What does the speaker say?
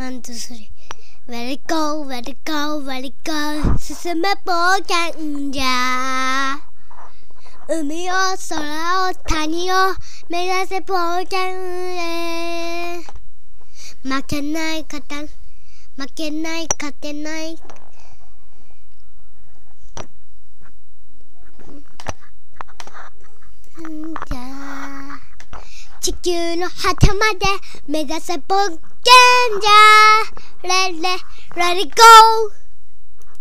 ワン、ツー、スリー。Let it go, let it go, let it go 進む冒険じゃ海を空を谷を目指せ冒険へ負けない勝た負けない勝てない。んじゃ。地球の果てまで目指せ冒険じゃ Let, let, let it go!